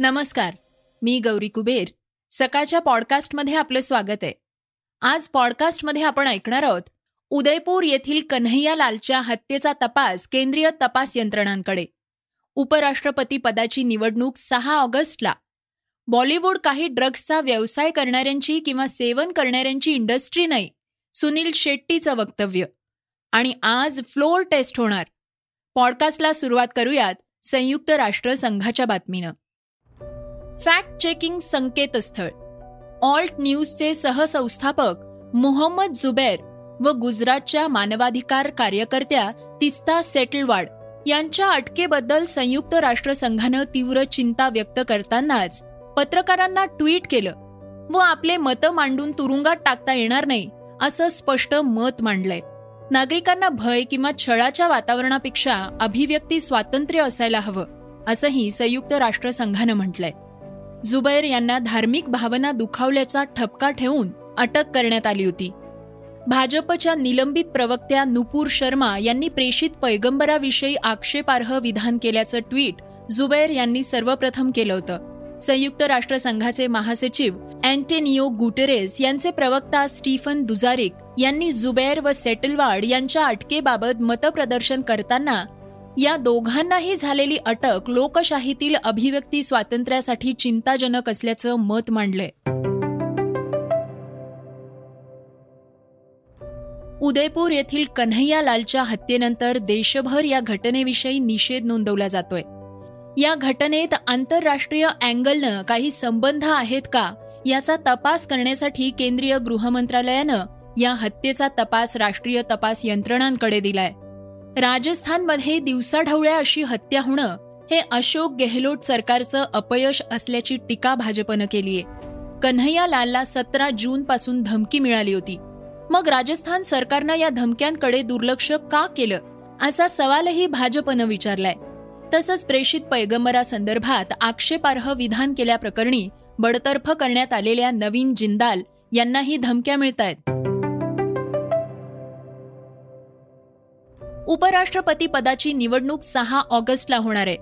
नमस्कार मी गौरी कुबेर. सकाळच्या पॉडकास्टमध्ये आपलं स्वागत आहे. आज पॉडकास्टमध्ये आपण ऐकणार आहोत उदयपूर येथील कन्हैया लालच्या हत्येचा तपास केंद्रीय तपास यंत्रणांकडे. उपराष्ट्रपती पदाची निवडणूक सहा ऑगस्टला. बॉलिवूड काही ड्रग्सचा व्यवसाय करणाऱ्यांची किंवा सेवन करणाऱ्यांची इंडस्ट्री नाही सुनील शेट्टीचं वक्तव्य. आणि आज फ्लोअर टेस्ट होणार. पॉडकास्टला सुरुवात करूयात संयुक्त राष्ट्र संघाच्या बातमीनं. फॅक्ट चेकिंग संकेतस्थळ. ऑल्ट न्यूजचे सहसंस्थापक मोहम्मद जुबेर व गुजरातच्या मानवाधिकार कार्यकर्त्या तिस्ता सेटलवाड यांच्या अटकेबद्दल संयुक्त राष्ट्रसंघानं तीव्र चिंता व्यक्त करतानाच पत्रकारांना ट्विट केलं. व आपले मतं मांडून तुरुंगात टाकता येणार नाही असं स्पष्ट मत मांडलंय. नागरिकांना भय किंवा छळाच्या वातावरणापेक्षा अभिव्यक्ती स्वातंत्र्य असायला हवं असंही संयुक्त राष्ट्रसंघानं म्हटलंय. जुबैर यांना धार्मिक भावना दुखावल्याचा ठपका ठेवून अटक करण्यात आली होती. भाजपच्या निलंबित प्रवक्त्या नुपूर शर्मा यांनी प्रेषित पैगंबराविषयी आक्षेपार्ह विधान केल्याचं ट्विट जुबैर यांनी सर्वप्रथम केलं होतं. संयुक्त राष्ट्रसंघाचे महासचिव अँटेनिओ गुटेरेस यांचे प्रवक्ता स्टीफन दुजारिक यांनी जुबैर व सेटलवाड यांच्या अटकेबाबत मतप्रदर्शन करताना या दोघांनाही झालेली अटक लोकशाहीतील अभिव्यक्ती स्वातंत्र्यासाठी चिंताजनक असल्याचं मत मांडलंय. उदयपूर येथील कन्हैया लालच्या हत्येनंतर देशभर या घटनेविषयी निषेध नोंदवला जातोय. या घटनेत आंतरराष्ट्रीय अँगलनं काही संबंध आहेत का याचा तपास करण्यासाठी केंद्रीय गृहमंत्रालयानं या हत्येचा तपास राष्ट्रीय तपास यंत्रणांकडे दिलाय. राजस्थानमध्ये दिवसाढवळ्या अशी हत्या होणं हे अशोक गेहलोट सरकारचं अपयश असल्याची टीका भाजपनं केलीय कन्हैया लालला सतरा जून पासून धमकी मिळाली होती. मग राजस्थान सरकारनं या धमक्यांकडे दुर्लक्ष का केलं? असा सवालही भाजपनं विचारलाय. तसंच प्रेषित पैगंबरासंदर्भात आक्षेपार्ह विधान केल्याप्रकरणी बडतर्फ करण्यात आलेल्या नवीन जिंदाल यांनाही धमक्या मिळत उपराष्ट्रपती पदाची निवडणूक सहा ऑगस्टला होणार आहे.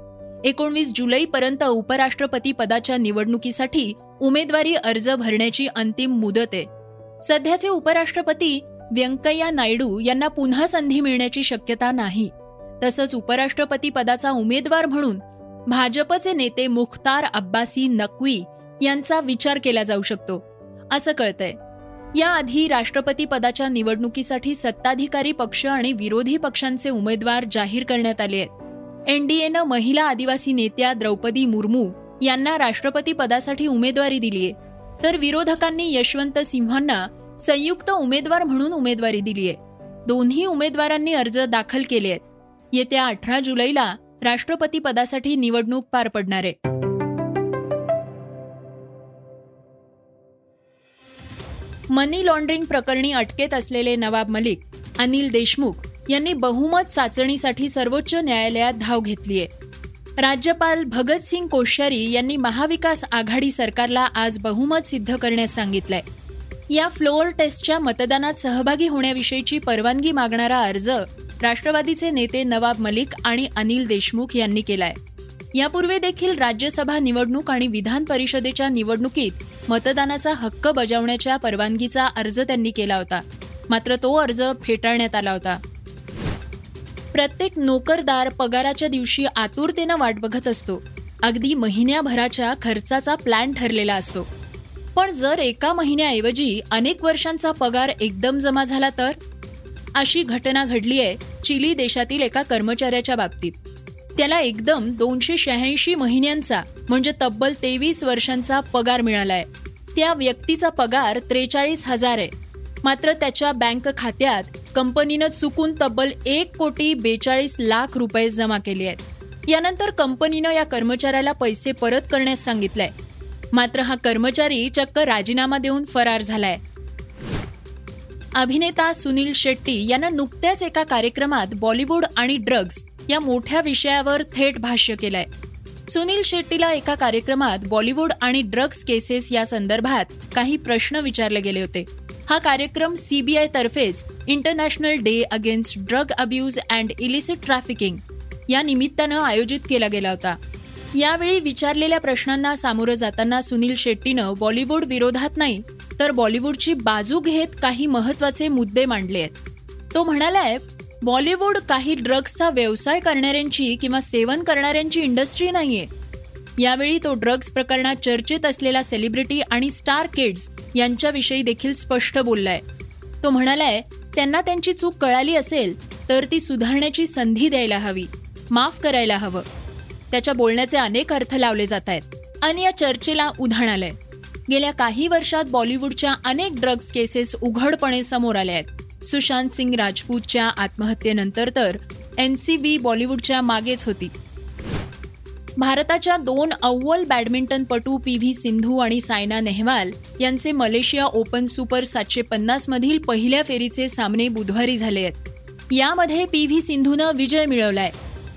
एकोणवीस जुलैपर्यंत उपराष्ट्रपती पदाच्या निवडणुकीसाठी उमेदवारी अर्ज भरण्याची अंतिम मुदत आहे. सध्याचे उपराष्ट्रपती व्यंकय्या नायडू यांना पुन्हा संधी मिळण्याची शक्यता नाही. तसंच उपराष्ट्रपती पदाचा उमेदवार म्हणून भाजपचे नेते मुख्तार अब्बासी नक्वी यांचा विचार केला जाऊ शकतो. असं कळतंय. याआधी राष्ट्रपती पदाच्या निवडणुकीसाठी सत्ताधिकारी पक्ष आणि विरोधी पक्षांचे उमेदवार जाहीर करण्यात आले आहेत. एनडीएनं महिला आदिवासी नेत्या द्रौपदी मुर्मू यांना राष्ट्रपती पदासाठी उमेदवारी दिलीय तर विरोधकांनी यशवंत सिंहांना संयुक्त उमेदवार म्हणून उमेदवारी दिलीय दोन्ही उमेदवारांनी अर्ज दाखल केले आहेत. येत्या अठरा जुलैला राष्ट्रपती पदासाठी निवडणूक पार पडणार आहे. मनी लॉन्ड्रिंग प्रकरणी अटकेत असलेले नवाब मलिक अनिल देशमुख यांनी बहुमत चाचणीसाठी सर्वोच्च न्यायालयात धाव घेतलीय. राज्यपाल भगतसिंग कोश्यारी यांनी महाविकास आघाडी सरकारला आज बहुमत सिद्ध करण्यास सांगितलंय. या फ्लोअर टेस्टच्या मतदानात सहभागी होण्याविषयीची परवानगी मागणारा अर्ज राष्ट्रवादीचे नेते नवाब मलिक आणि अनिल देशमुख यांनी केलाय. यापूर्वी देखील राज्यसभा निवडणूक आणि विधान परिषदेच्या निवडणुकीत मतदानाचा हक्क बजावण्याच्या परवानगीचा अर्ज त्यांनी केला होता. मात्र तो अर्ज फेटाळण्यात आला होता. प्रत्येक नोकरदार पगाराच्या दिवशी आतुरतेनं वाट बघत असतो. अगदी महिन्याभराच्या खर्चाचा प्लॅन ठरलेला असतो. पण जर एका महिन्याऐवजी अनेक वर्षांचा पगार एकदम जमा झाला तर? अशी घटना घडली आहे चिली देशातील एका कर्मचाऱ्याच्या बाबतीत. त्याला एकदम दोनशे शहाऐंशी महिन्यांचा म्हणजे तब्बल तेवीस वर्षांचा पगार मिळालाय. त्या व्यक्तीचा पगार त्रेचाळीस हजार आहे. मात्र त्याच्या बँक खात्यात कंपनीनं चुकून तब्बल एक कोटी बेचाळीस लाख रुपये जमा केले आहेत. यानंतर कंपनीनं या कर्मचाऱ्याला पैसे परत करण्यास सांगितलंय. मात्र हा कर्मचारी चक्क राजीनामा देऊन फरार झालाय. अभिनेता सुनील शेट्टी यानं नुकत्याच एका कार्यक्रमात बॉलिवूड आणि ड्रग्ज या मोठ्या विषयावर थेट भाष्य केलंय. सुनील शेट्टीला एका कार्यक्रमात बॉलिवूड आणि ड्रग्ज केसेस या संदर्भात काही प्रश्न विचारले गेले होते. हा कार्यक्रम CBI तर्फेच international day against drug abuse and illicit trafficking या निमित्तानं आयोजित केला गेला होता. यावेळी विचारलेल्या प्रश्नांना सामोरं जाताना सुनील शेट्टीनं बॉलिवूड विरोधात नाही तर बॉलिवूडची बाजू घेत काही महत्त्वाचे मुद्दे मांडले आहेत. तो म्हणालाय बॉलिवूड काही ड्रग्सचा व्यवसाय करणाऱ्यांची किंवा सेवन करणाऱ्यांची इंडस्ट्री नाहीये. यावेळी तो ड्रग्ज प्रकरणात चर्चेत असलेला सेलिब्रिटी आणि स्टार किड्स यांच्याविषयी देखील स्पष्ट बोललाय. तो म्हणालाय त्यांना त्यांची चूक कळाली असेल तर ती सुधारण्याची संधी द्यायला हवी माफ करायला हवं. त्याच्या बोलण्याचे अनेक अर्थ लावले जात आहेत आणि या चर्चेला उधाण आलंय. गेल्या काही वर्षात बॉलिवूडच्या अनेक ड्रग्ज केसेस उघडपणे समोर आल्या आहेत सुशांत सिंग राजपूतच्या आत्महत्येनंतर तर एन सी बी बॉलिवूडच्या मागेच होती. भारताच्या दोन अव्वल बॅडमिंटनपटू पी व्ही सिंधू आणि सायना नेहवाल यांचे मलेशिया ओपन सुपर सातशे पन्नासमधील पहिल्या फेरीचे सामने बुधवारी झाले आहेत. यामध्ये पी व्ही सिंधूनं विजय मिळवलाय.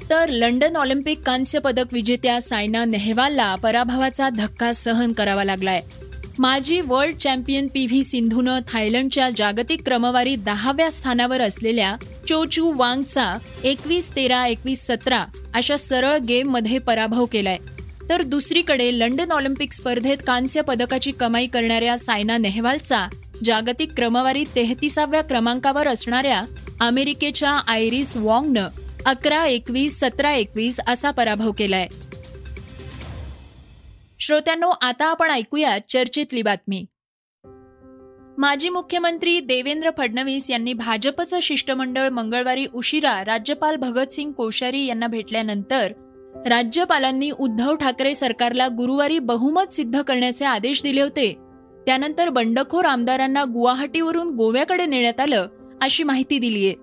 तर लंडन ऑलिम्पिक कांस्य पदक विजेत्या सायना नेहवालला पराभवाचा धक्का सहन करावा लागलाय. माजी वर्ल्ड चॅम्पियन पी व्ही सिंधूनं थायलंडच्या जागतिक क्रमवारी दहाव्या स्थानावर असलेल्या चोचू वांगचा एकवीस तेरा एकवीस सतरा अशा सरळ गेममध्ये पराभव केलाय. तर दुसरीकडे लंडन ऑलिम्पिक स्पर्धेत कांस्य पदकाची कमाई करणाऱ्या सायना नेहवालचा जागतिक क्रमवारी तेहतीसाव्या क्रमांकावर असणाऱ्या अमेरिकेच्या आयरिस वॉंगनं अकरा एकवीस सतरा एकवीस असा पराभव केलाय. श्रोत्यांनो आता आपण ऐकूया चर्चेतली बातमी. माजी मुख्यमंत्री देवेंद्र फडणवीस यांनी भाजपचं शिष्टमंडळ मंगळवारी उशिरा राज्यपाल भगतसिंग कोश्यारी यांना भेटल्यानंतर राज्यपालांनी उद्धव ठाकरे सरकारला गुरुवारी बहुमत सिद्ध करण्याचे आदेश दिले होते. त्यानंतर बंडखोर आमदारांना गुवाहाटीवरून गोव्याकडे नेण्यात आलं अशी माहिती दिलीय.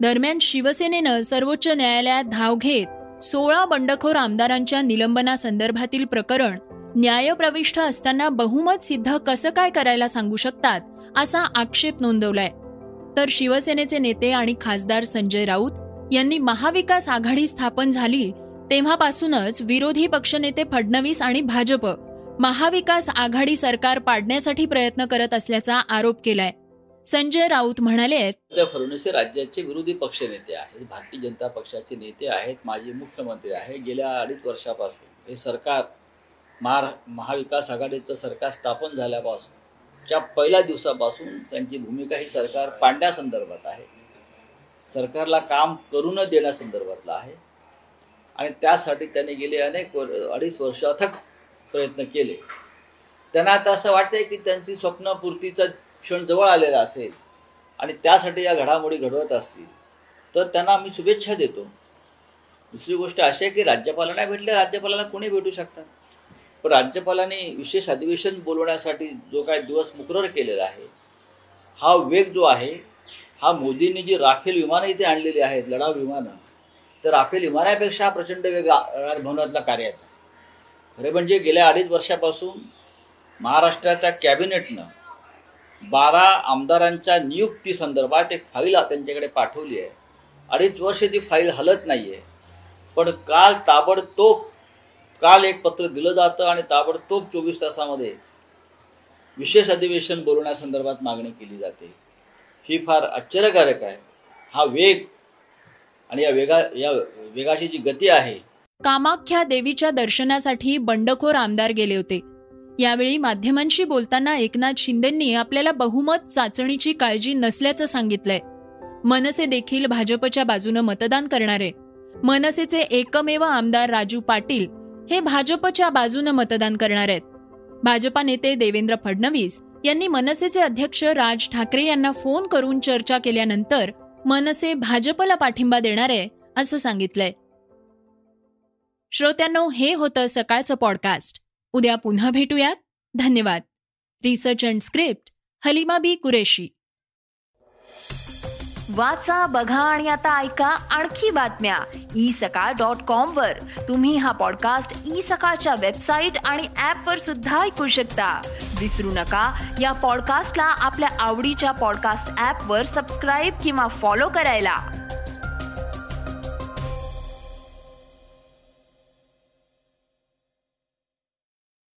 दरम्यान शिवसेनेनं सर्वोच्च न्यायालयात धाव घेत सोळा बंडखोर आमदारांच्या निलंबनासंदर्भातील प्रकरण न्यायप्रविष्ट असताना बहुमत सिद्ध कसं काय करायला सांगू शकतात असा आक्षेप नोंदवलाय. तर शिवसेनेचे नेते आणि खासदार संजय राऊत यांनी महाविकास आघाडी स्थापन झाली तेव्हापासूनच विरोधी पक्षनेते फडणवीस आणि भाजप महाविकास आघाडी सरकार पाडण्यासाठी प्रयत्न करत असल्याचा आरोप केलाय. संजय राऊत म्हणाले फडणवीस राज्याचे विरोधी पक्ष नेते आहेत भारतीय जनता पक्षाचे नेते आहेत माजी मुख्यमंत्री आहे. गेल्या अडीच वर्षापासून हे सरकार महार महाविकास आघाडीचं सरकार स्थापन झाल्यापासून च्या पहिल्या दिवसापासून त्यांची भूमिका ही सरकार पाडण्यासंदर्भात आहे. सरकारला काम करू न देण्यासंदर्भातला आहे. आणि त्यासाठी त्यांनी गेले अनेक वर अडीच वर्ष अथक प्रयत्न केले. त्यांना आता असं वाटतंय की त्यांची स्वप्नपूर्तीचा क्षण जवळ आलेला असेल आणि त्यासाठी या घडामोडी घडवत असतील तर त्यांना आम्ही शुभेच्छा देतो. दुसरी गोष्ट अशी आहे की राज्यपालांना भेटले राज्यपालांना कोणी भेटू शकतात? पण राज्यपालांनी विशेष अधिवेशन बोलवण्यासाठी जो काय दिवस मुकरर केलेला आहे हा वेग जो आहे हा मोदींनी जी राफेल विमानं इथे आणलेली आहेत लढाऊ विमानं तर राफेल विमानापेक्षा हा प्रचंड वेग राजभवनातला कार्याचा. खरे म्हणजे गेल्या अडीच वर्षापासून महाराष्ट्राच्या कॅबिनेटनं बारा आमदारांच्या नियुक्ती संदर्भात एक फाईल त्यांच्याकडे पाठवली आहे. अडीच वर्ष ती फाईल हलत नाही आहे पण काल ताबडतोब काल एक पत्र दिलं जातं आणि ताबडतोब चोवीस तासामध्ये विशेष अधिवेशन बोलवण्यासंदर्भात मागणी केली जाते. ही फार आश्चर्यकारक आहे. हा वेग आणि या वेगा या वेगाची जी गती आहे. कामाख्या देवीच्या दर्शनासाठी बंडखोर आमदार गेले होते. यावेळी माध्यमांशी बोलताना एकनाथ शिंदेंनी आपल्याला बहुमत चाचणीची काळजी नसल्याचं सांगितलंय. मनसे देखील भाजपच्या बाजूनं मतदान करणारे. मनसेचे एकमेव आमदार राजू पाटील हे भाजपच्या बाजूनं मतदान करणार आहेत. भाजपा नेते देवेंद्र फडणवीस यांनी मनसेचे अध्यक्ष राज ठाकरे यांना फोन करून चर्चा केल्यानंतर मनसे भाजपला पाठिंबा देणार आहे असं सांगितलंय. श्रोत्यांनो हे होतं सकाळचं पॉडकास्ट उद्या पुन्हा भेटूयात. धन्यवाद. Research and script Halima Bi Qureshi. वाचा बघा आणि आता ऐका आणखी बातम्या. ई सकाळ डॉट कॉम वर. तुम्ही हा पॉडकास्ट ई सकाळच्या वेबसाईट आणि ऍप वर सुद्धा ऐकू शकता. विसरू नका या पॉडकास्टला आपल्या आवडीच्या पॉडकास्ट ऍप वर सबस्क्राईब किंवा फॉलो करायला.